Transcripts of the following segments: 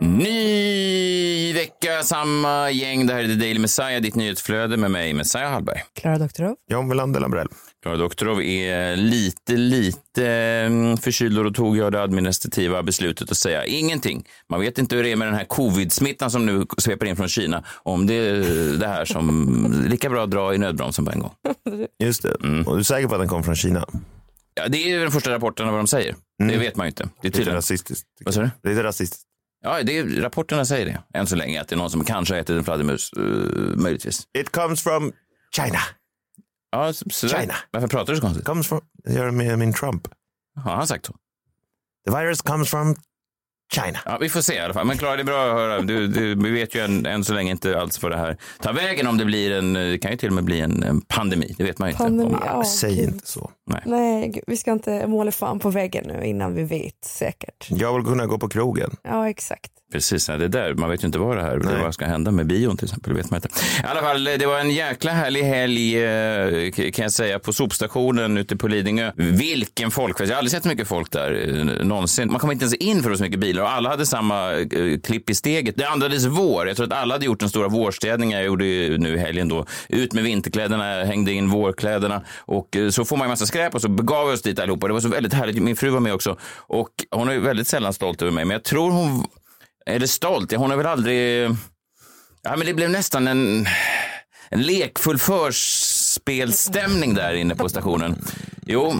Ny vecka, samma gäng. Det här är The Daily Messiah, ditt nyhetsflöde med mig, Messiah Hallberg. Klara Doktorov. John Welander Lambrell. Klara Doktorov är lite, lite mm, förkyld och då tog jag det administrativa beslutet att säga ingenting. Man vet inte hur det är med den här covid-smittan som nu sveper in från Kina. Om det är det här som lika bra att dra i nödbromsen på en gång. Just det. Och du är säker på att den kom från Kina? Ja, det är ju den första rapporten av vad de säger. Det vet man ju inte. Det är Lite tydligen... rasistiskt. Vad sa du? Lite rasistiskt. Ja, det är, rapporterna säger det än så länge. Att det är någon som kanske har ätit en fladdermus, uh, möjligtvis. It comes from China. Ja, så, så där. China. Varför pratar du så konstigt? Comes from... Jag gör det med min Trump. Har han sagt så? The virus comes from China. Ja, vi får se i alla fall. Men Klara, det är bra att höra. Du, du, vi vet ju än, än så länge inte alls vad det här tar vägen. Om det blir en, det kan ju till och med bli en, en pandemi. Det vet man ju inte. Pandemi, Om, ja. Säg gud. inte så. Nej, gud, vi ska inte måla fan på väggen nu innan vi vet säkert. Jag vill kunna gå på krogen. Ja, exakt. Precis, det där. Man vet ju inte vad det här Nej. vad ska hända med bion till exempel. Vet man inte. I alla fall, det var en jäkla härlig helg eh, kan jag säga på sopstationen ute på Lidingö. Vilken folkfest. Jag har aldrig sett så mycket folk där eh, någonsin. Man kom inte ens in för så mycket bilar och alla hade samma eh, klipp i steget. Det andades vår. Jag tror att alla hade gjort den stora vårstädningen. Jag gjorde nu i helgen då. Ut med vinterkläderna, hängde in vårkläderna och så får man ju massa skräp och så begav vi oss dit allihopa. Det var så väldigt härligt. Min fru var med också och hon är väldigt sällan stolt över mig, men jag tror hon är det stolt? Hon har väl aldrig... Ja, men det blev nästan en, en lekfull förspelstämning där inne på stationen. Jo,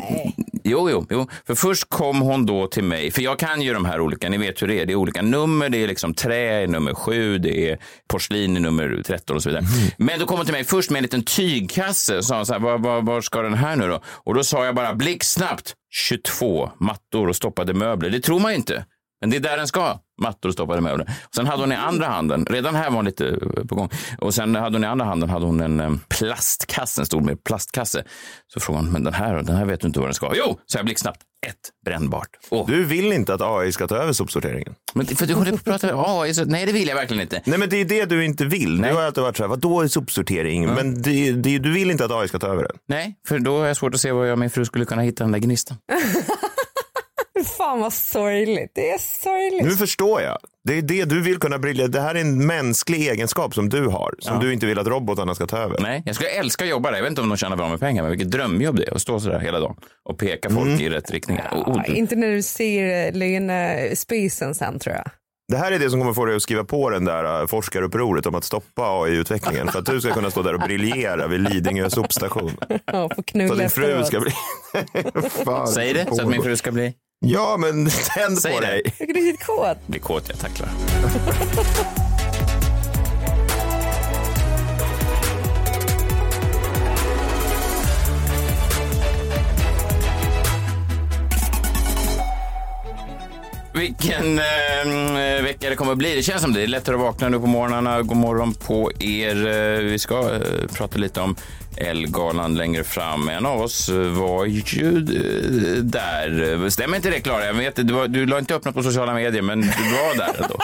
jo, jo, jo, för först kom hon då till mig, för jag kan ju de här olika, ni vet hur det är, det är olika nummer, det är liksom trä i nummer sju, det är porslin i nummer 13 och så vidare. Men då kom hon till mig först med en liten tygkasse och sa så här, var, var, var ska den här nu då? Och då sa jag bara blixtsnabbt 22 mattor och stoppade möbler. Det tror man ju inte. Men det är där den ska. Mattor stoppade möbler. Och sen hade hon i andra handen, redan här var hon lite eh, på gång. Och sen hade hon i andra handen hade hon en eh, plastkasse, en stor med plastkasse. Så frågade hon, men den här, den här vet du inte vad den ska. Jo, sa jag blixtsnabbt. Ett brännbart. Åh. Du vill inte att AI ska ta över sopsorteringen. Men för du håller på att prata med AI, så nej det vill jag verkligen inte. Nej men det är det du inte vill. Nej. Du har alltid varit så här, vadå är sopsortering? Men det, det, du vill inte att AI ska ta över den. Nej, för då har jag svårt att se var jag och min fru skulle kunna hitta den där gnistan. Fan vad sorgligt. Det är sorgligt. Nu förstår jag. Det är det du vill kunna briljera. Det här är en mänsklig egenskap som du har. Som du inte vill att robotarna ska ta över. Nej, jag skulle älska att jobba där. Jag vet inte om de tjänar bra med pengar, men vilket drömjobb det är att stå sådär hela dagen och peka folk i rätt riktning. Oh, Ja, inte när du ser lönespisen sen tror jag. Det här är det som kommer få dig att skriva på den där äh, forskarupproret om att stoppa AI-utvecklingen. För att du ska kunna stå där och briljera vid Lidingö sopstation. Ja, få Så knulla att din fru ska bli... Fan, Säg det, så att min fru ska bli, Ja, men tänd Säg på det. dig. Jag är riktigt kåt. bli kåt. Jag tacklar. Vilken eh, vecka det kommer att bli. Det känns som det. Det är lättare att vakna nu på morgnarna. God morgon på er. Eh, vi ska eh, prata lite om Ellegalan längre fram. En av oss var ju eh, där. Stämmer inte det, Klara? Jag vet, du, var, du la inte upp något på sociala medier, men du var där ändå.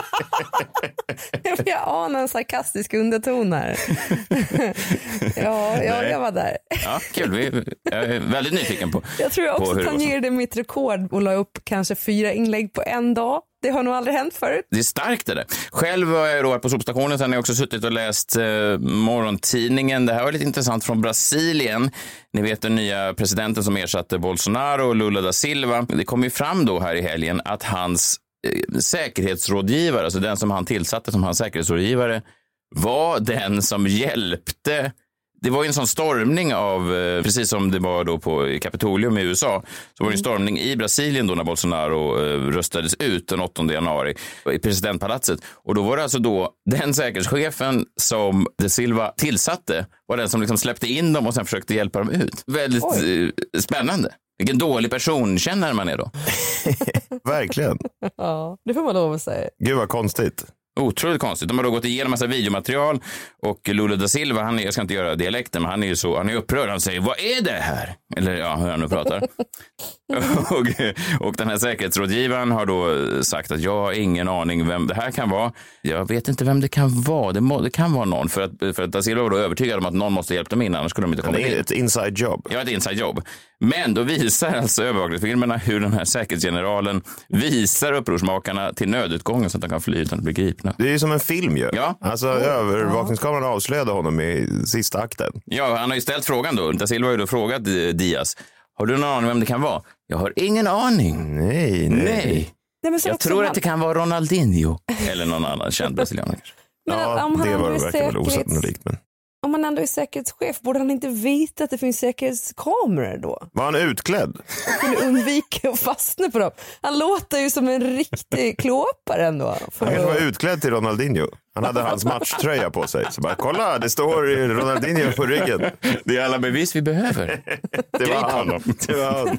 Jag anar en sarkastisk underton här. ja, ja, jag var där. Ja, kul. Vi, jag är väldigt nyfiken på Jag tror jag också tangerade mitt rekord och la upp kanske fyra inlägg på en dag. Det har nog aldrig hänt förut. Det är starkt det där. Själv har jag varit på sopstationen, sen har jag också suttit och läst eh, morgontidningen. Det här var lite intressant från Brasilien. Ni vet den nya presidenten som ersatte Bolsonaro, Lula da Silva. Det kom ju fram då här i helgen att hans eh, säkerhetsrådgivare, alltså den som han tillsatte som hans säkerhetsrådgivare, var den som hjälpte det var ju en sån stormning av, eh, precis som det var då på Kapitolium i USA, så var det en stormning i Brasilien då när Bolsonaro eh, röstades ut den 8 januari i presidentpalatset. Och då var det alltså då den säkerhetschefen som de Silva tillsatte var den som liksom släppte in dem och sen försökte hjälpa dem ut. Väldigt eh, spännande. Vilken dålig personkännare man är då. Verkligen. Ja, det får man lov att säga. Gud vad konstigt. Otroligt konstigt. De har då gått igenom massa videomaterial och Lula da Silva, han är, jag ska inte göra dialekten, men han är ju så, han är upprörd. Han säger, vad är det här? Eller ja, hur han nu pratar. och, och den här säkerhetsrådgivaren har då sagt att jag har ingen aning vem det här kan vara. Jag vet inte vem det kan vara. Det, må, det kan vara någon. För att, för att da Silva var då övertygad om att någon måste hjälpa dem in, annars skulle de inte komma Det är in. ett inside job. Ja, ett inside jobb. Men då visar alltså övervakningsfilmerna hur den här säkerhetsgeneralen visar upprorsmakarna till nödutgången så att de kan fly utan att bli gripna. Det är ju som en film ju. Ja. Alltså övervakningskameran avslöjade honom i sista akten. Ja, han har ju ställt frågan då. Da Silva har ju då frågat Diaz. Har du någon aning vem det kan vara? Jag har ingen aning. Nej, nej. Nej. Nej, Jag tror man- att det kan vara Ronaldinho. Eller någon annan känd brasilianare. Men Ja, om han det var, verkar väl osannolikt. Men... Om han ändå är säkerhetschef, borde han inte veta att det finns säkerhetskameror då? Var han utklädd? Kunde undvika att fastna på dem. Han låter ju som en riktig klåpare ändå. För Han kanske var att- utklädd till Ronaldinho. Han hade hans matchtröja på sig. Så bara, kolla, det står Ronaldinho på ryggen. Det är alla bevis vi behöver. Det var han. Det var han.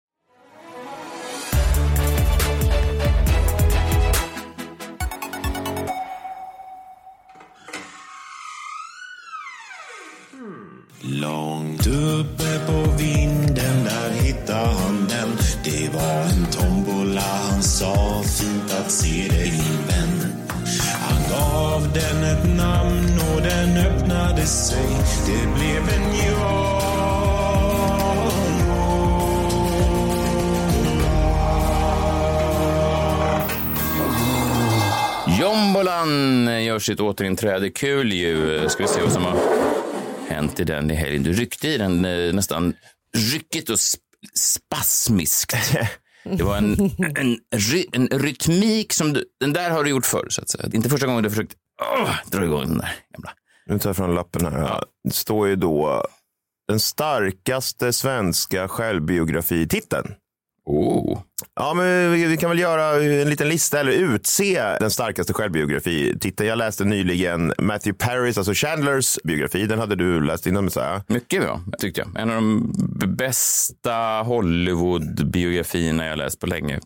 Långt uppe på vinden där hittade han den Det var en tombola, han sa fint att se dig min vän Han gav den ett namn och den öppnade sig Det blev en jag Jombolan gör sitt återinträde. Kul ju. Ska vi se vad som har hänt i den i helgen. Du ryckte i den eh, nästan ryckigt och sp- spasmiskt. Det var en, en, ry, en rytmik som du, den där har du gjort förr så att säga. Det är inte första gången du har försökt åh, dra igång den där gamla. Nu tar jag fram lappen här. Ja. Det står ju då den starkaste svenska självbiografititeln. Oh. Ja, men vi, vi kan väl göra en liten lista eller utse den starkaste självbiografititeln. Jag läste nyligen Matthew Parris, alltså Chandlers biografi. Den hade du läst innan Messiah. Mycket bra, tyckte jag. En av de bästa Hollywood-biografierna jag läst på länge.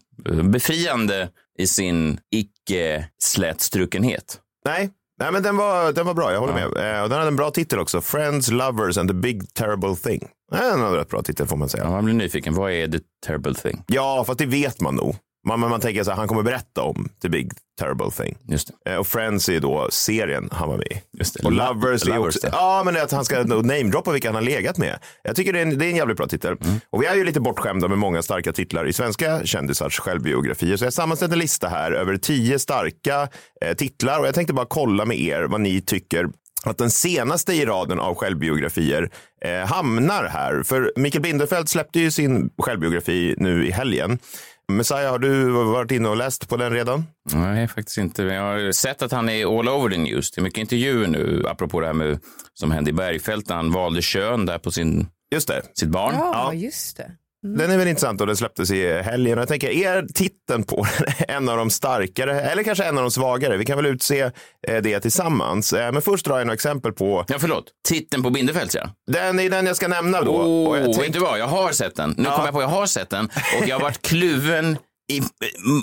Befriande i sin icke-slätstrukenhet. Nej, Nej, men den var, den var bra. Jag håller med. Eh, och den hade en bra titel också. Friends, Lovers and the Big Terrible Thing. Eh, Den hade en rätt bra titel får man säga. Ja, man blir nyfiken. Vad är the terrible thing? Ja, fast det vet man nog. Man, man tänker så här, han kommer berätta om The Big Terrible Thing. Just det. Eh, Och Friends är då serien han var med i. Just det. Och Lo- Lovers, är Lovers, också, det. ja men att han ska namedroppa vilka han har legat med. Jag tycker det är en, det är en jävligt bra titel. Mm. Och vi är ju lite bortskämda med många starka titlar i svenska kändisars självbiografier. Så jag sammanställt en lista här över tio starka eh, titlar och jag tänkte bara kolla med er vad ni tycker att den senaste i raden av självbiografier eh, hamnar här. För Mikael Bindefeld släppte ju sin självbiografi nu i helgen. Messiah, har du varit inne och läst på den redan? Nej, faktiskt inte. Men Jag har sett att han är all over the news. Det är mycket intervjuer nu, apropå det här med som hände i Bergfält när han valde kön där på sin, Just det. sitt barn. Ja, just det. Den är väl intressant och den släpptes i helgen. Jag tänker, är titeln på en av de starkare eller kanske en av de svagare? Vi kan väl utse eh, det tillsammans. Eh, Men först drar jag några exempel på. Ja, förlåt. Titeln på Bindefeld, ja. Den är den jag ska nämna då. Åh, Och jag tänkte- du vad? Jag har sett den. Nu Ja. kommer jag på jag har sett den och jag har varit kluven i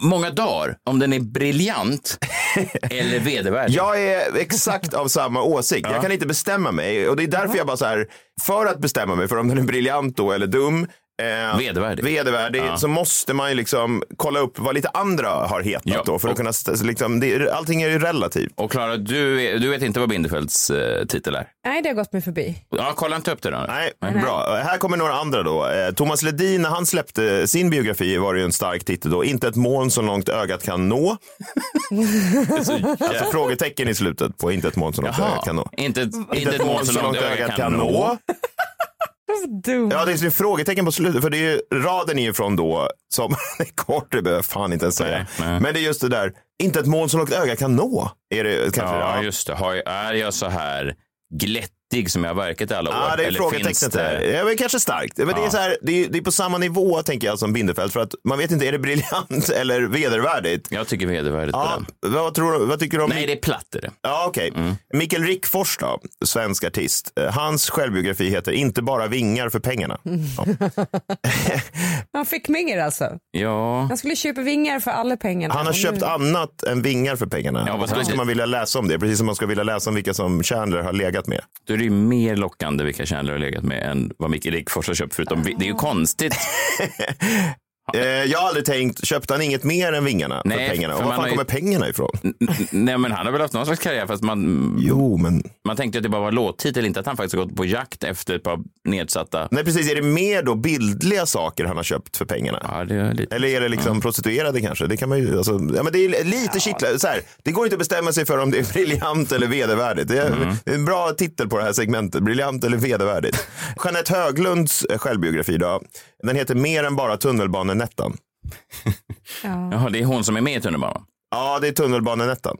många dagar om den är briljant eller vedervärdig. Jag är exakt av samma åsikt. Jag kan inte bestämma mig och det är därför jag bara så här, för att bestämma mig för om den är briljant då eller dum, eh, Vedervärdig. vedervärdig så måste man ju liksom kolla upp vad lite andra har hetat Ja, då för att och- kunna, liksom, det, allting är ju relativt. Och Klara, du, du vet inte vad Bindefelds eh, titel är? Nej, det har gått mig förbi. Ja, kolla inte upp det då. Nej, bra. Här kommer några andra då. Eh, Thomas Ledin, när han släppte sin biografi var det ju en stark titel då. Inte ett moln så långt ögat kan nå. alltså frågetecken i slutet på inte ett moln så långt ögat kan nå. Inte, ett- inte ett moln så långt ögat kan nå. Dum. Ja, det är ett frågetecken på slutet. För det är ju, raden är ju från då, som är kort, det behöver fan inte ens säga. Nej, nej. Men det är just det där, inte ett mål så långt öga kan nå. Är det kanske? Ja, just det. Har, är jag så här glättig som jag har verkat i alla år? Ja, det är Eller frågetecknet det- här. Ja, men kanske starkt. Men det, är Ja. så här, det, är, det är på samma nivå, tänker jag, som Bindefeld. För att man vet inte, är det briljant eller vedervärdigt? Jag tycker vedervärdigt på Ja, den. vad, tror, du- vad tycker du om... Nej, det är platt är det. Ja, okej. Mikael Rickfors då, svensk artist. Eh, Hans självbiografi heter Inte bara vingar för pengarna. Ja. Han fick vingar alltså. Ja. Han skulle köpa vingar för alla pengarna. Han har nu- köpt annat än vingar för pengarna. Ja, vad ska man vilja läsa om det, precis som man ska vilja läsa om vilka som Chandler har legat med. Är det ju mer lockande vilka Chandler har legat med än vad Micke Rickfors har köpt. Förutom, det är ju konstigt. Eh, jag har aldrig tänkt, köpte han inget mer än vingarna Nej, för pengarna? Och var man fan har ju- kommer pengarna ifrån? Nej, men han har väl haft någon slags karriär fast man, Jo, men... man tänkte att det bara var låttitel, inte att han faktiskt gått på jakt efter ett par nedsatta. Nej, precis. Är det mer då bildliga saker han har köpt för pengarna? Ja, det är lite. Eller är det liksom prostituerade kanske? Det kan man ju, alltså, ja, men det är lite kittlande. Så här, det går inte att bestämma sig för om det är briljant eller vedervärdigt. Det är, Mm. det är en bra titel på det här segmentet. Briljant eller vedervärdigt. Jeanette Höglunds eh, självbiografi då, den heter Mer än bara tunnelbanenettan. Jaha, det är hon som är med i tunnelbanan. Ja, det är tunnelbanenettan.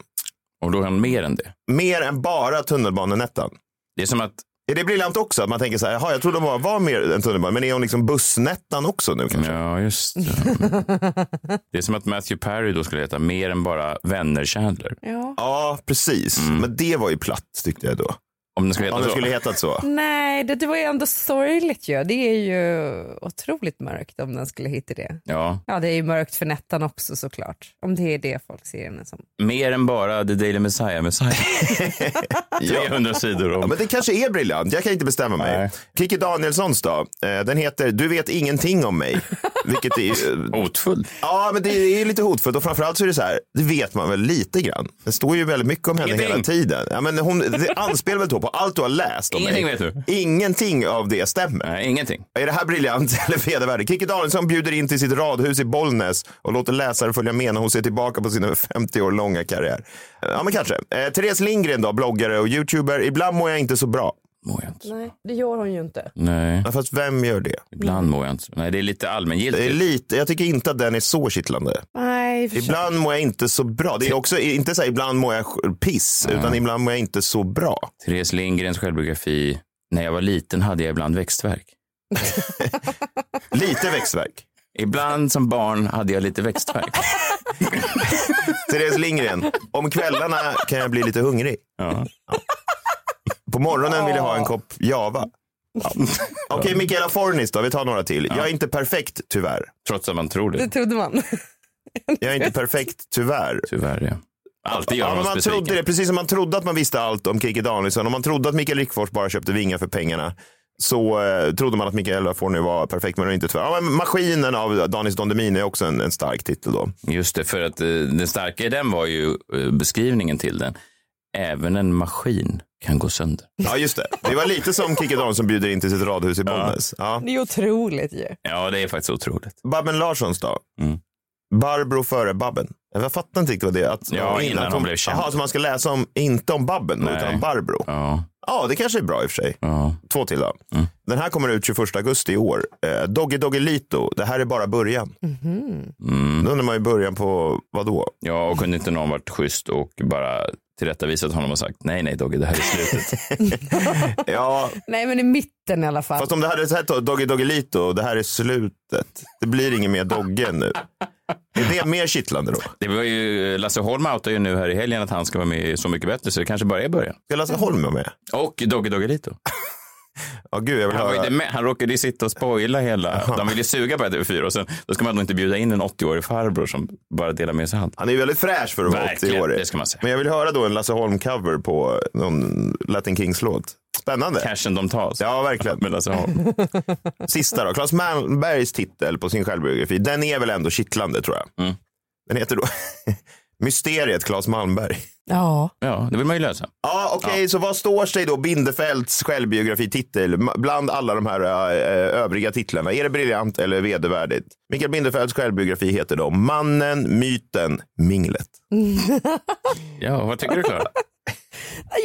Och då är han mer än det. Mer än bara tunnelbanenettan. Det är som att Är det briljant också? Att man tänker så här, jaha, jag trodde de var, var mer än tunnelbanan, men är hon liksom bussnettan också nu kanske? Ja, just det. Det är som att Matthew Perry då skulle heta mer än bara vänner Chandler. Ja. Ja, precis. Men det var ju platt tyckte jag då. Om den skulle heta Om det så. skulle hetat så. Nej, det, det var ju ändå sorgligt ju. Det är ju otroligt mörkt om den skulle hitta det. Ja, Ja, det är ju mörkt för Nettan också såklart. Om det är det folk ser henne som. mer än bara The Daily Messiah. Messiah. 300 sidor Ja, om. men det kanske är briljant. Jag kan inte bestämma mig. Nej. Kikki Danielssons då. Eh, Den heter Du vet ingenting om mig. Vilket är... eh, Hotfull. Ja, men det är lite hotfullt och framförallt så är det så här, det vet man väl lite grann. Det står ju väldigt mycket om henne Ingenting. hela tiden. Ja, men hon, det anspelar väl på allt du har läst om Ingenting mig. vet du. Ingenting av det stämmer. Nej, ingenting. Är det här briljant eller vedervärdigt? Kikki Danielsson bjuder in till sitt radhus i Bollnäs och låter läsare följa med när hon ser tillbaka på sin över 50 år långa karriär. Ja, men kanske. Eh, Therese Lindgren då, bloggare och youtuber. Ibland mår jag inte så bra. Mår jag inte. Nej, det gör hon ju inte. Nej, Ja, fast vem gör det? ibland mår jag inte. Nej, det är lite Det är allmängiltigt. lite, jag tycker inte att den är så kittlande. Nej, för Ibland mår jag inte så bra. Det är också inte så här, ibland mår jag piss, utan ibland mår jag inte så bra. Therese Lindgrens självbiografi. När jag var liten hade jag ibland växtverk. Lite växtverk. Ibland som barn hade jag lite växtverk. Therese Lindgren, om kvällarna kan jag bli lite hungrig. Ja. På morgonen vill jag ha en kopp Java. Ja. Okej, Michaela Fornis då, vi tar några till. Jag är inte perfekt, tyvärr. Trots att man tror det det. trodde man. Jag är inte perfekt, tyvärr. Tyvärr, ja. Alltid gör Ja, man man trodde det, precis som man trodde att man visste allt om Kikki Danielsson och man trodde att Mikael Rickfors bara köpte vingar för pengarna. Så eh, trodde man att Mikaela Forni var perfekt, men det är inte tyvärr. Ja, men Maskinen av Danis Don Demina är också en, en stark titel då. Just det, för att eh, det starka i den var ju eh, beskrivningen till den. Även en maskin kan gå sönder. Ja, just det. Det var lite som Kikki Danielsson bjuder in till sitt radhus i Bollnäs. Ja. Det är otroligt ju. Ja, det är faktiskt otroligt. Babben Larssons då? Mm. Barbro före Babben. Jag fattar inte riktigt vad det är. Att, Ja, innan hon blev känd. Jaha, så man ska läsa om, inte om Babben, Nej. utan om Barbro. Ja, Ja, det kanske är bra i och för sig. ja. Två till då. Mm. Den här kommer ut 21 augusti i år. Eh, Doggy Doggelito, det här är bara början. Mm. Då undrar man ju början på vad då? Ja, och kunde inte någon varit schysst och bara tillrättavisat honom och sagt nej, nej Dogge, det här är slutet. Ja, Nej, men i mitten i alla fall. fast om det hade hett Doggy Doggelito, det här är slutet. Det blir ingen mer Dogge nu. Är det mer kittlande då? Det var ju, Lasse Holm outade ju nu här i helgen att han ska vara med i Så mycket bättre, så det kanske bara är början. Ska Lasse Holm vara med? Och Dogge Doggelito. Ja, gud, Han, var höra. med, han råkade ju sitta och spoila hela, de ville suga på TV4 och sen då ska man nog inte bjuda in en 80-årig farbror som bara delar med sig hand. Han är ju väldigt fräsch för att vara 80 Verkligen, år. det ska man säga. Men jag vill höra då en Lasse Holm-cover på någon Latin Kings-låt. Spännande. Cashen de tas. Ja, verkligen. Med Lasse Holm. Sista då. Claes Malmbergs titel på sin självbiografi, den är väl ändå kittlande tror jag. Mm. Den heter då Mysteriet Claes Malmberg. Ja. Ja, det vill man ju lösa. Ja, okej, så vad står sig då Bindefelds självbiografititel bland alla de här äh, övriga titlarna? Är det briljant eller vedervärdigt? Mikael Bindefelds självbiografi heter då Mannen, myten, minglet. Ja, vad tycker du Klara?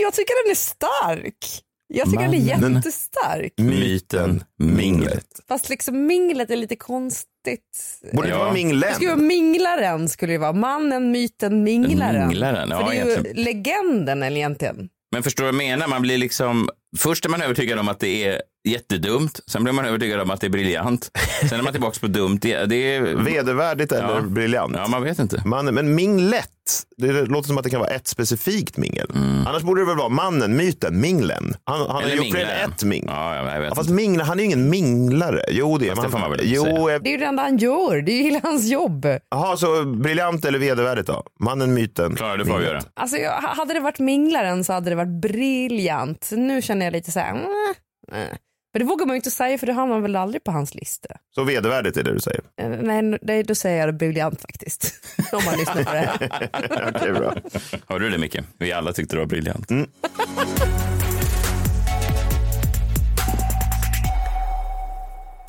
Jag tycker den är stark. Jag tycker den är Mannen. jättestark. Myten, minglet. Fast liksom minglet är lite konstigt. Borde det Det skulle vara minglaren skulle det vara. Mannen, myten, minglaren. Minglaren, ja, För det är ju egentligen. legenden eller egentligen. Men förstår du vad jag menar? Man blir liksom, först är man övertygad om att det är jättedumt, sen blir man övertygad om att det är briljant. Sen är man tillbaka på dumt. Det, det är... Vedervärdigt eller Ja. briljant? Ja, man vet inte. Mannen, men minglet, det låter som att det kan vara ett specifikt mingel. Annars borde det väl vara mannen, myten, minglen. Han, han har gjort minglaren. ett ming. Ja, jag vet Ja, fast inte. mingla, han är ju ingen minglare. Jo, det är Fast det får man väl Jo, säga. eh, Det är ju det enda han gör. Det är ju hela hans jobb. Jaha, så briljant eller vedervärdigt då? Mannen, myten, Klara, du får minglet. avgöra. Alltså, hade det varit minglaren så hade det varit briljant. Nu känner jag lite så här... "Mm, eh." Men det vågar man ju inte säga för det har man väl aldrig på hans lista. Så vedervärdigt är det du säger? Eh, Nej, det, då säger jag det briljant faktiskt. Om man lyssnar på det här. Okej, bra. Hörde du det Micke? Vi alla tyckte det var briljant.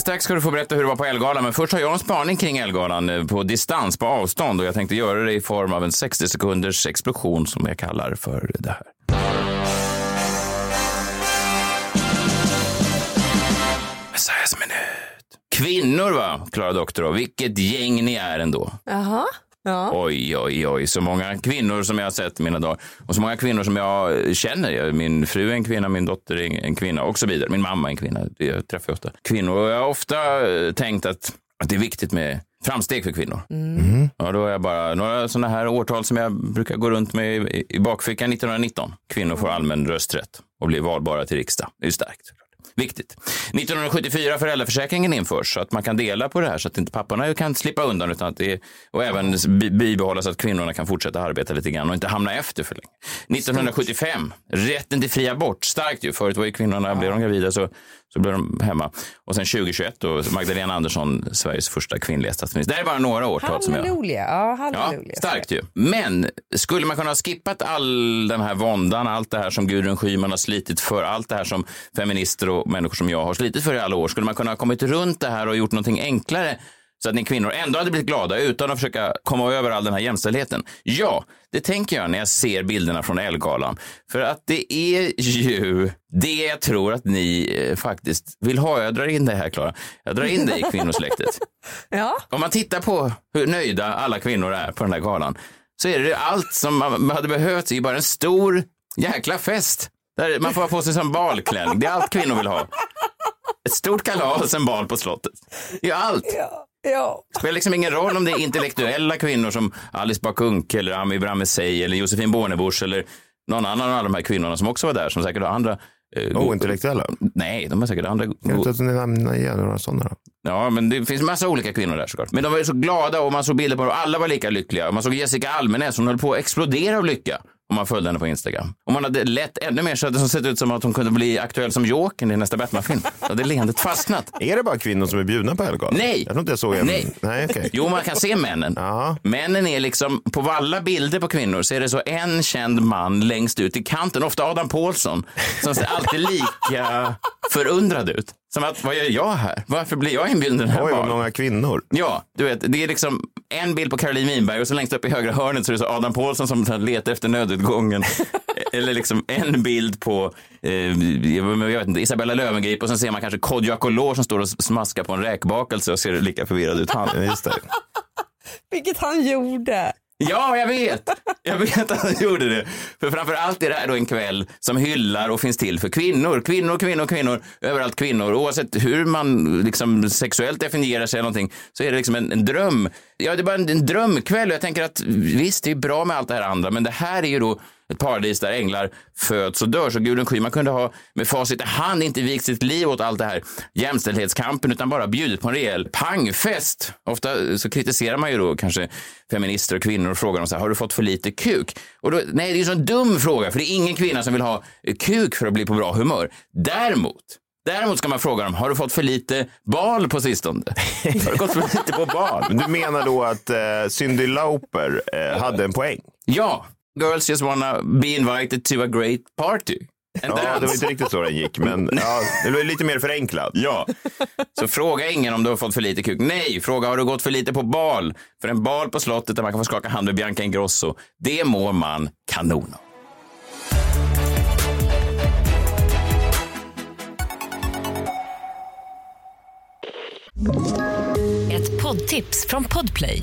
Strax ska du få berätta hur det var på Elgalan, men först har jag en spaning kring Elgalan eh, på distans, på avstånd och jag tänkte göra det i form av en 60 sekunders explosion som jag kallar för det här. Kvinnor va, Klara Doktorov, vilket gäng ni är ändå. Jaha. Ja. Oj, oj, oj, så många kvinnor som jag har sett i mina dagar. Och så många kvinnor som jag känner. Min fru är en kvinna, min dotter är en kvinna och så vidare. Min mamma är en kvinna. Jag träffar ofta kvinnor. Och jag har ofta eh, tänkt att, att det är viktigt med framsteg för kvinnor. Ja, då har jag bara några sådana här årtal som jag brukar gå runt med i, i bakfickan. 1919. Kvinnor får allmän rösträtt och blir valbara till riksdag. Det är starkt. Viktigt. 1974 föräldraförsäkringen införs så att man kan dela på det här så att inte papporna kan slippa undan utan att det är, och även bibehålla så att kvinnorna kan fortsätta arbeta lite grann och inte hamna efter för länge. 1975, rätten till fri abort, starkt ju. Förut var ju kvinnorna, blev de gravida så, så blev de hemma. Och sen 2021 då Magdalena Andersson, Sveriges första kvinnliga statsminister. Det här är bara några årtal som jag... Halleluja. Ja, Ja, halleluja. starkt ju. Men skulle man kunna ha skippat all den här våndan, allt det här som Gudrun Schyman har slitit för, allt det här som feminister och människor som jag har slitit för i alla år, skulle man kunna ha kommit runt det här och gjort någonting enklare så att ni kvinnor ändå hade blivit glada utan att försöka komma över all den här jämställdheten? Ja, det tänker jag när jag ser bilderna från Elgalan. För att det är ju det jag tror att ni eh, faktiskt vill ha. Jag drar in dig här, Klara. Jag drar in dig i kvinnosläktet. Ja. Om man tittar på hur nöjda alla kvinnor är på den här galan så är det allt som man hade behövt i bara en stor jäkla fest. Där man får ha på sig som balklänning. Det är allt kvinnor vill ha. Ett stort kalas, en bal på slottet. Det är allt. Ja. Ja. Det spelar liksom ingen roll om det är intellektuella kvinnor som Alice Bah Kuhnke eller Ami Bramesey eller Josefin Bornebusch eller någon annan av alla de här kvinnorna som också var där som säkert har andra... Eh, Ointellektuella? Nej, de har säkert andra... Kan du inte nämna igen några sådana då? Ja, men det finns massa olika kvinnor där såklart. Men de var ju så glada och man såg bilder på dem och alla var lika lyckliga. Och man såg Jessica Almenäs, hon höll på att explodera av lycka om man följde henne på Instagram. Och man hade lätt ännu mer så att det sett ut som att hon kunde bli aktuell som Jokern i nästa Batman-film. Då hade leendet fastnat. Är det bara kvinnor som är bjudna på Elgalan? Nej. Jag tror inte jag såg en. Nej. Nej, okej. Jo, man kan se männen. Ja. Männen är liksom, på alla bilder på kvinnor så är det så en känd man längst ut i kanten, ofta Adam Pålsson, som ser alltid lika förundrad ut. Som att, vad gör jag här? Varför blir jag inbjuden till den här Oj, vad många kvinnor. Ja, du vet, det är liksom en bild på Caroline Winberg och så längst upp i högra hörnet så är det så Adam Pålsson som letar efter nödutgången. Eller liksom en bild på eh, jag vet inte, Isabella Löwengrip och sen ser man kanske Kodjo Akolor som står och smaskar på en räkbakelse och ser lika förvirrad ut. Han. Just det. Vilket han gjorde. Ja, jag vet. Jag vet att han gjorde det. För framför allt är det här då en kväll som hyllar och finns till för kvinnor. Kvinnor, kvinnor, kvinnor. Överallt kvinnor. Oavsett hur man liksom sexuellt definierar sig eller någonting så är det liksom en, en dröm. Ja, det är bara en, en drömkväll och jag tänker att visst, det är bra med allt det här andra, men det här är ju då ett paradis där änglar föds och dör. Så Gudrun Schyman kunde ha med facit i hand inte vikt sitt liv åt allt det här jämställdhetskampen utan bara bjudit på en rejäl pangfest. Ofta så kritiserar man ju då kanske feminister och kvinnor och frågar dem så här, har du fått för lite kuk? Och då, nej, det är ju en sån dum fråga för det är ingen kvinna som vill ha eh, kuk för att bli på bra humör. Däremot Däremot ska man fråga dem, har du fått för lite bal på sistone? Har du gått för lite på bal? Du menar då att eh, Cyndi Lauper eh, hade en poäng? Ja, girls just wanna be invited to a great party. And ja, det var inte riktigt så den gick, men ja, det var lite mer förenklat. Ja. Så fråga ingen om du har fått för lite kuk. Nej, fråga har du gått för lite på bal? För en bal på slottet där man kan få skaka hand med Bianca Ingrosso, det mår man kanon av. Ett poddtips från Podplay.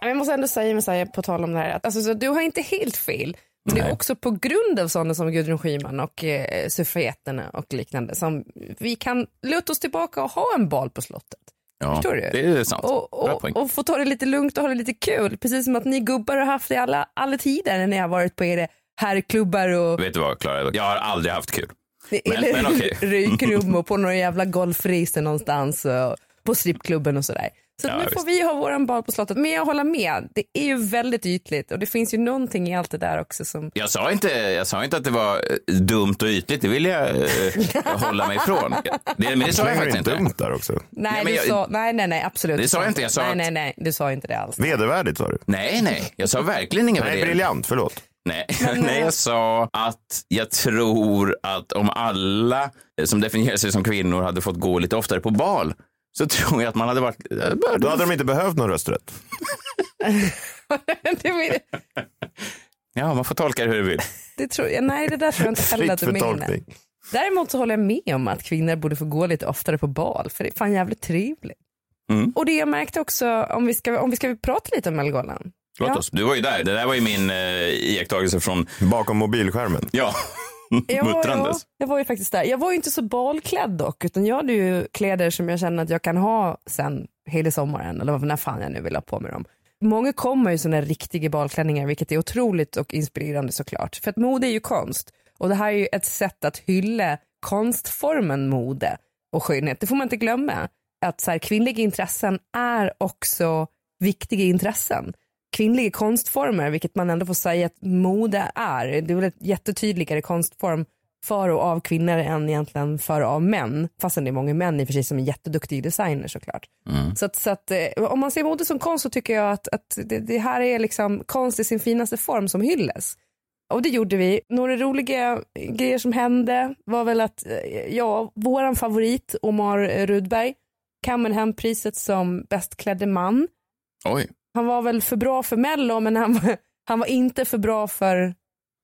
Jag måste ändå säga, Messiah, på tal om det här, att alltså, så du har inte helt fel. Men det är också på grund av sådana som Gudrun Schyman och eh, suffragetterna och liknande som vi kan luta oss tillbaka och ha en bal på slottet. Ja, Förstår du? det är sant. Och, och, och få ta det lite lugnt och ha det lite kul. Precis som att ni gubbar har haft det alla, alla tider när ni har varit på era herrklubbar och Vet du vad, Klara? Jag har aldrig haft kul. Men- eller men okej. rökrum och på några jävla golfresor någonstans och på strippklubben och sådär. Så Ja, nu visst. får vi ha våran bal på slottet. Men jag håller med, det är ju väldigt ytligt och det finns ju någonting i allt det där också som Jag sa, inte, jag sa inte att det var eh, dumt och ytligt, det vill jag eh, hålla mig ifrån. Det, men det sa jag faktiskt in inte. dumt där också. Nej, du jag- sa, nej, nej, nej, absolut. Det sa jag inte, jag sa nej, nej, nej, du sa inte det alls. Vedervärdigt sa du. Nej, nej, jag sa verkligen inga Nej, briljant, förlåt. Nej, nej, jag sa att jag tror att om alla som definierar sig som kvinnor hade fått gå lite oftare på bal så tror jag att man hade varit... Då hade de inte behövt någon rösträtt. Ja, man får tolka det hur du vill. det tror jag, nej, det där tror jag inte heller att du för menar. tolkning. Däremot så håller jag med om att kvinnor borde få gå lite oftare på bal, för det är fan jävligt trevligt. Mm. Och det jag märkte också, om vi ska, om vi ska prata lite om Mellogalan. Låt Ja. oss. Du var ju där. Det där var ju min eh, iakttagelse från... Bakom mobilskärmen. Ja, Ja, muttrandes. ja, jag var ju faktiskt där. Jag var ju inte så balklädd dock, utan jag hade ju kläder som jag känner att jag kan ha sen hela sommaren, eller när fan jag nu vill ha på mig dem. Många kommer ju sådana riktiga balklänningar, vilket är otroligt och inspirerande såklart. För att mode är ju konst och det här är ju ett sätt att hylla konstformen mode och skönhet. Det får man inte glömma. Att så här, kvinnliga intressen är också viktiga intressen. Kvinnliga konstformer, vilket man ändå får säga att mode är. Det är väl ett jättetydligare konstform för och av kvinnor än egentligen för och av män. Fastän det är många män i och för sig som är jätteduktiga designers såklart. Så att, så att, eh, om man ser mode som konst så tycker jag att, att det, det här är liksom konst i sin finaste form som hylles. Och det gjorde vi. Några roliga grejer som hände var väl att eh, ja, våran favorit Omar Rudberg kammade hem priset som bäst klädde man. Oj. Han var väl för bra för Mello men han var, han var inte för bra för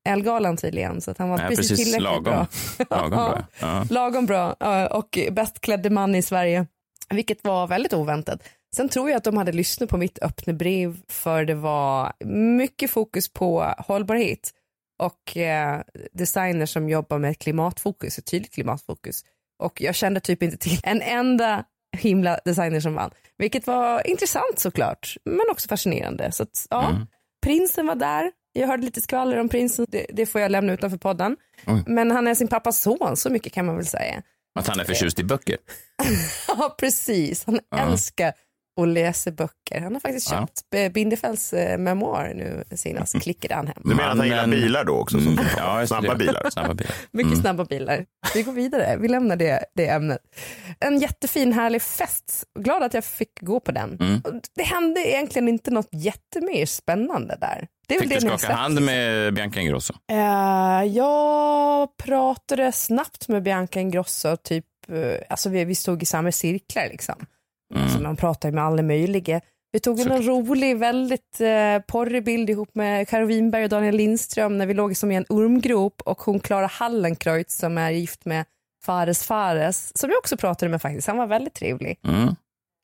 Elgalan tydligen. Så att han var Nej, precis, precis tillräckligt lagom. bra. Lagom bra. Ja. Lagom bra och bäst klädde man i Sverige. Vilket var väldigt oväntat. Sen tror jag att de hade lyssnat på mitt öppna brev för det var mycket fokus på hållbarhet och eh, designers som jobbar med klimatfokus, ett tydligt klimatfokus. Och jag kände typ inte till en enda himla designer som vann. Vilket var intressant såklart, men också fascinerande. Så att, ja, Mm. Prinsen var där. Jag hörde lite skvaller om prinsen, det, det får jag lämna utanför podden. Oj. Men han är sin pappas son, så mycket kan man väl säga. Att han är förtjust i böcker. Ja, precis. Han Ja. älskar att läsa böcker. Han har faktiskt köpt ja. Bindefelds eh, memoar nu senast, klickade han hem. Du menar att han gillar bilar då också? Mm, ja, snabba bilar? Snabba bilar. Mycket Mm. snabba bilar. Vi går vidare, vi lämnar det, det ämnet. En jättefin härlig fest. Glad att jag fick gå på den. Mm. Och Det hände egentligen inte något jättemer spännande där. Det är väl Fick det du skaka hand med Bianca Ingrosso? Eh, jag pratade snabbt med Bianca Ingrosso, typ, eh, alltså vi, vi stod i samma cirklar liksom. Mm. Så man pratar ju med alla möjliga. Vi tog en rolig, väldigt eh, porrig bild ihop med Karo Winberg och Daniel Lindström när vi låg som i en ormgrop och hon Klara Hallenkreutz som är gift med Fares Fares, som jag också pratade med faktiskt. Han var väldigt trevlig. Mm.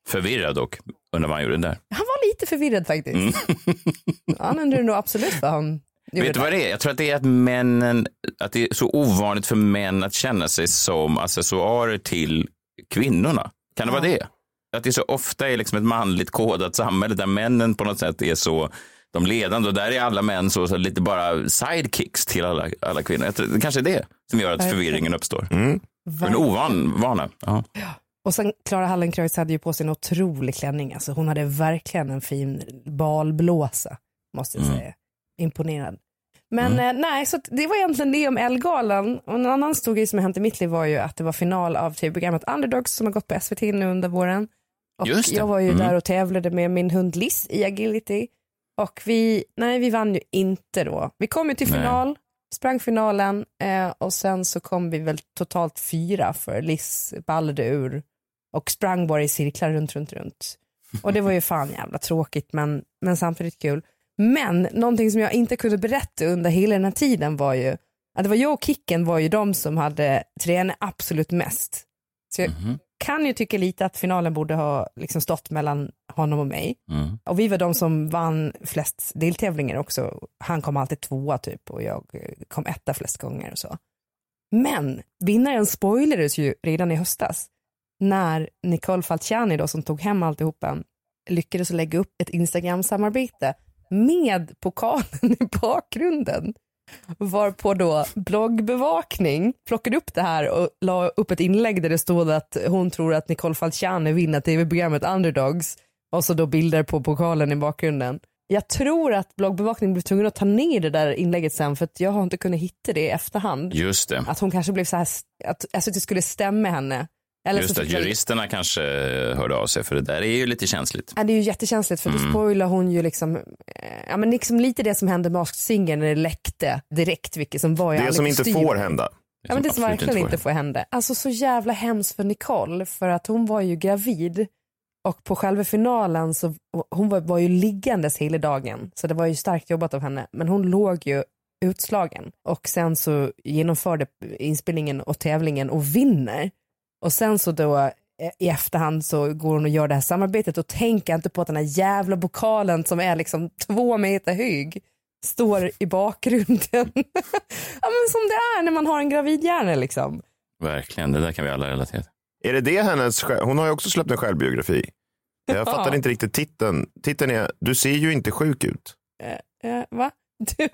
Förvirrad dock, undrar vad han gjorde där. Han var lite förvirrad faktiskt. Mm. Han undrar nog absolut vad han gjorde Vet du vad det är? Jag tror att det är att männen, att det är så ovanligt för män att känna sig som accessoarer till kvinnorna. Kan det vara det? Att det så ofta är liksom ett manligt kodat samhälle där männen på något sätt är så de ledande och där är alla män så, så lite bara sidekicks till alla, alla kvinnor. Tror, det kanske är det som gör att förvirringen uppstår. Mm. En ovan vana. Ja. Och sen Klara Hallenkreutz hade ju på sig en otrolig klänning. Alltså hon hade verkligen en fin balblåsa, måste jag Mm. säga. Imponerad. Men eh, nej, så det var egentligen det om Ellegalan. Och en annan stor grej som har hänt i mitt liv var ju att det var final av tv-programmet Underdogs som har gått på SVT nu under våren. Och jag var ju Mm. där och tävlade med min hund Liz i agility. Och vi, nej vi vann ju inte då. Vi kom ju till Nej. final, sprang finalen eh, och sen så kom vi väl totalt fyra för Liz ballade ur och sprang bara i cirklar runt, runt, runt. Och det var ju fan jävla tråkigt men, men samtidigt kul. Men någonting som jag inte kunde berätta under hela den här tiden var ju att det var jag och Kicken var ju de som hade tränat absolut mest. Så jag kan ju tycka lite att finalen borde ha liksom stått mellan honom och mig. Mm. Och vi var de som vann flest deltävlingar också. Han kom alltid tvåa typ och jag eh, kom etta flest gånger och så. Men vinnaren spoilades ju redan i höstas när Nicole Falciani då som tog hem alltihopa lyckades lägga upp ett Instagram-samarbete med pokalen i bakgrunden. Varpå då bloggbevakning plockade upp det här och la upp ett inlägg där det stod att hon tror att Nicole Falciani vinner tv-programmet Underdogs och så då bilder på pokalen i bakgrunden. Jag tror att bloggbevakning blev tvungen att ta ner det där inlägget sen för att jag har inte kunnat hitta det i efterhand. Just det. Att hon kanske blev så här, att, alltså att det skulle stämma henne. Eller Just jag- juristerna kanske hörde av sig för det där är ju lite känsligt. Ja, det är ju jättekänsligt för då Mm. spoilar hon ju liksom, eh, ja men liksom lite det som hände med Masked Singer när det läckte direkt vilket som var i Det som inte kostymer. får hända. Ja men det som verkligen inte får hända. Alltså så jävla hemskt för Nicole för att hon var ju gravid och på själva finalen så hon var, var ju liggandes hela dagen så det var ju starkt jobbat av henne men hon låg ju utslagen och sen så genomförde inspelningen och tävlingen och vinner och sen så då eh, i efterhand så går hon och gör det här samarbetet och tänker inte på att den här jävla pokalen som är liksom två meter hög står i bakgrunden. ja men som det är när man har en gravidhjärna liksom. Verkligen, det där kan vi alla relatera till. Är det det hennes, hon har ju också släppt en självbiografi. Jag Ja. fattar inte riktigt titeln. Titeln är Du ser ju inte sjuk ut. Eh, eh, va? Du...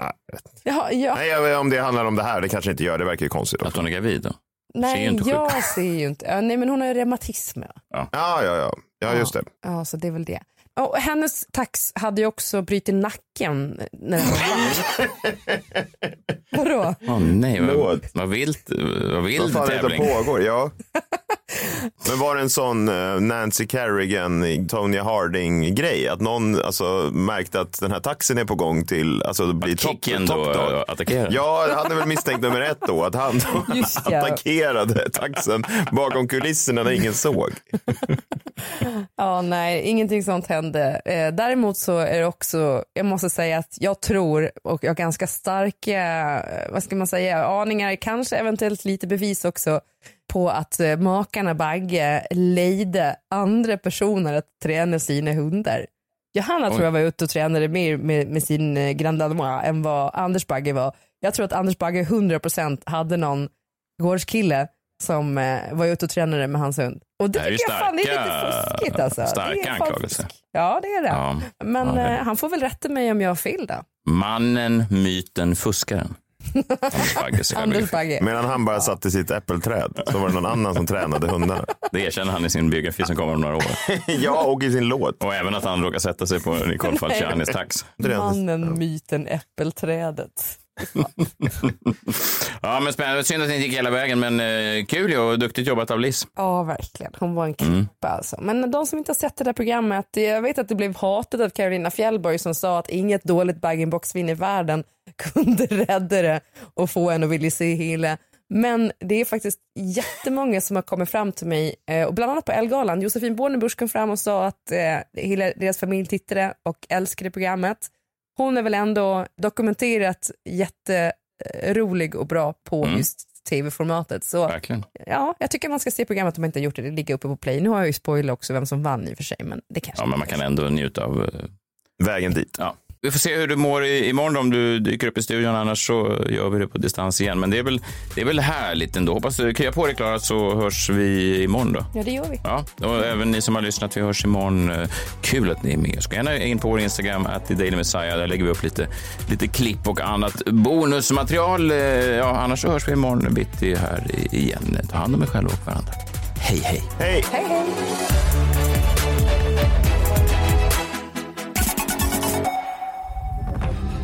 Ja, ja. Nej, jag vet, om det handlar om det här, det kanske inte gör. Det verkar ju konstigt. Att hon är gravid då? Nej, ju inte sjuk. jag ser ju inte. Ja, nej, men hon har ju reumatism. Ja. Ja, ja, ja. Ja, just det. Ja, så det är väl det. Och hennes tax hade ju också brutit nacken. När den var Vadå? Åh nej, vad, vad vilt, vad Vad vild fan är det som pågår? Ja. Men var det en sån eh, Nancy Kerrigan, Tonya Harding-grej? Att någon alltså, märkte att den här taxin är på gång till alltså, bli top, Kicken då dog? attackerar? Ja, han är väl misstänkt nummer ett då. Att han Just ja. attackerade taxen bakom kulisserna när ingen såg. Ja, nej, ingenting sånt hände. Eh, däremot så är det också, jag måste säga att jag tror och jag har ganska starka, eh, vad ska man säga, aningar, kanske eventuellt lite bevis också på att eh, makarna Bagge lejde andra personer att träna sina hundar. Johanna Oj. tror jag var ute och tränade mer med, med sin eh, Grand Danois än vad Anders Bagge var. Jag tror att Anders Bagge 100% hade någon gårdskille som eh, var ute och tränade med hans hund. Och det Det tycker jag fan det är lite fuskigt alltså. starka anklagelser. Ja det är det. Ja. Men Ja, det- eh, han får väl rätta mig om jag har fel då. Mannen, myten, fuskaren. Anders Bagge. Medan han bara satt i sitt äppelträd så var det någon annan som tränade hundarna. Det erkänner han i sin biografi som kommer om några år. ja, och i sin låt. Och även att han råkar sätta sig på Nicole Falcianis tax. Mannen, myten, äppelträdet. Ja, men spännande. Synd att det inte gick hela vägen, men eh, kul och duktigt jobbat av Liz. Ja verkligen, hon var en klippa Mm. alltså. Men de som inte har sett det där programmet, jag vet att det blev hatat av Carolina Fjällborg som sa att inget dåligt bag-in-box-vin i världen kunde rädda det och få en att vilja se hela. Men det är faktiskt jättemånga som har kommit fram till mig eh, och bland annat på Elgalan. Josefin Bornebusch kom fram och sa att eh, hela deras familj tittade och älskade programmet. Hon är väl ändå dokumenterat jätterolig och bra på Mm. just tv-formatet. Så Verkligen. ja, jag tycker man ska se programmet om man inte har gjort det. Det ligger uppe på play. Nu har jag ju spoilat också vem som vann i och för sig, men det kanske Ja, men man kan ändå njuta av eh, vägen dit. Ja. Vi får se hur du mår i- imorgon om du dyker upp i studion, annars så gör vi det på distans igen. Men det är väl, det är väl härligt ändå. Hoppas du kryar på dig Klara så hörs vi imorgon då. Ja, det gör vi. Ja, och även ni som har lyssnat, vi hörs imorgon. Kul att ni är med. Så gärna in på vår Instagram, att Daily Messiah. Där lägger vi upp lite, lite klipp och annat bonusmaterial. Eh, Ja, annars så hörs vi imorgon bitti här i- igen. Ta hand om er själva och varandra. Hej, hej. Hej! Hej, hej.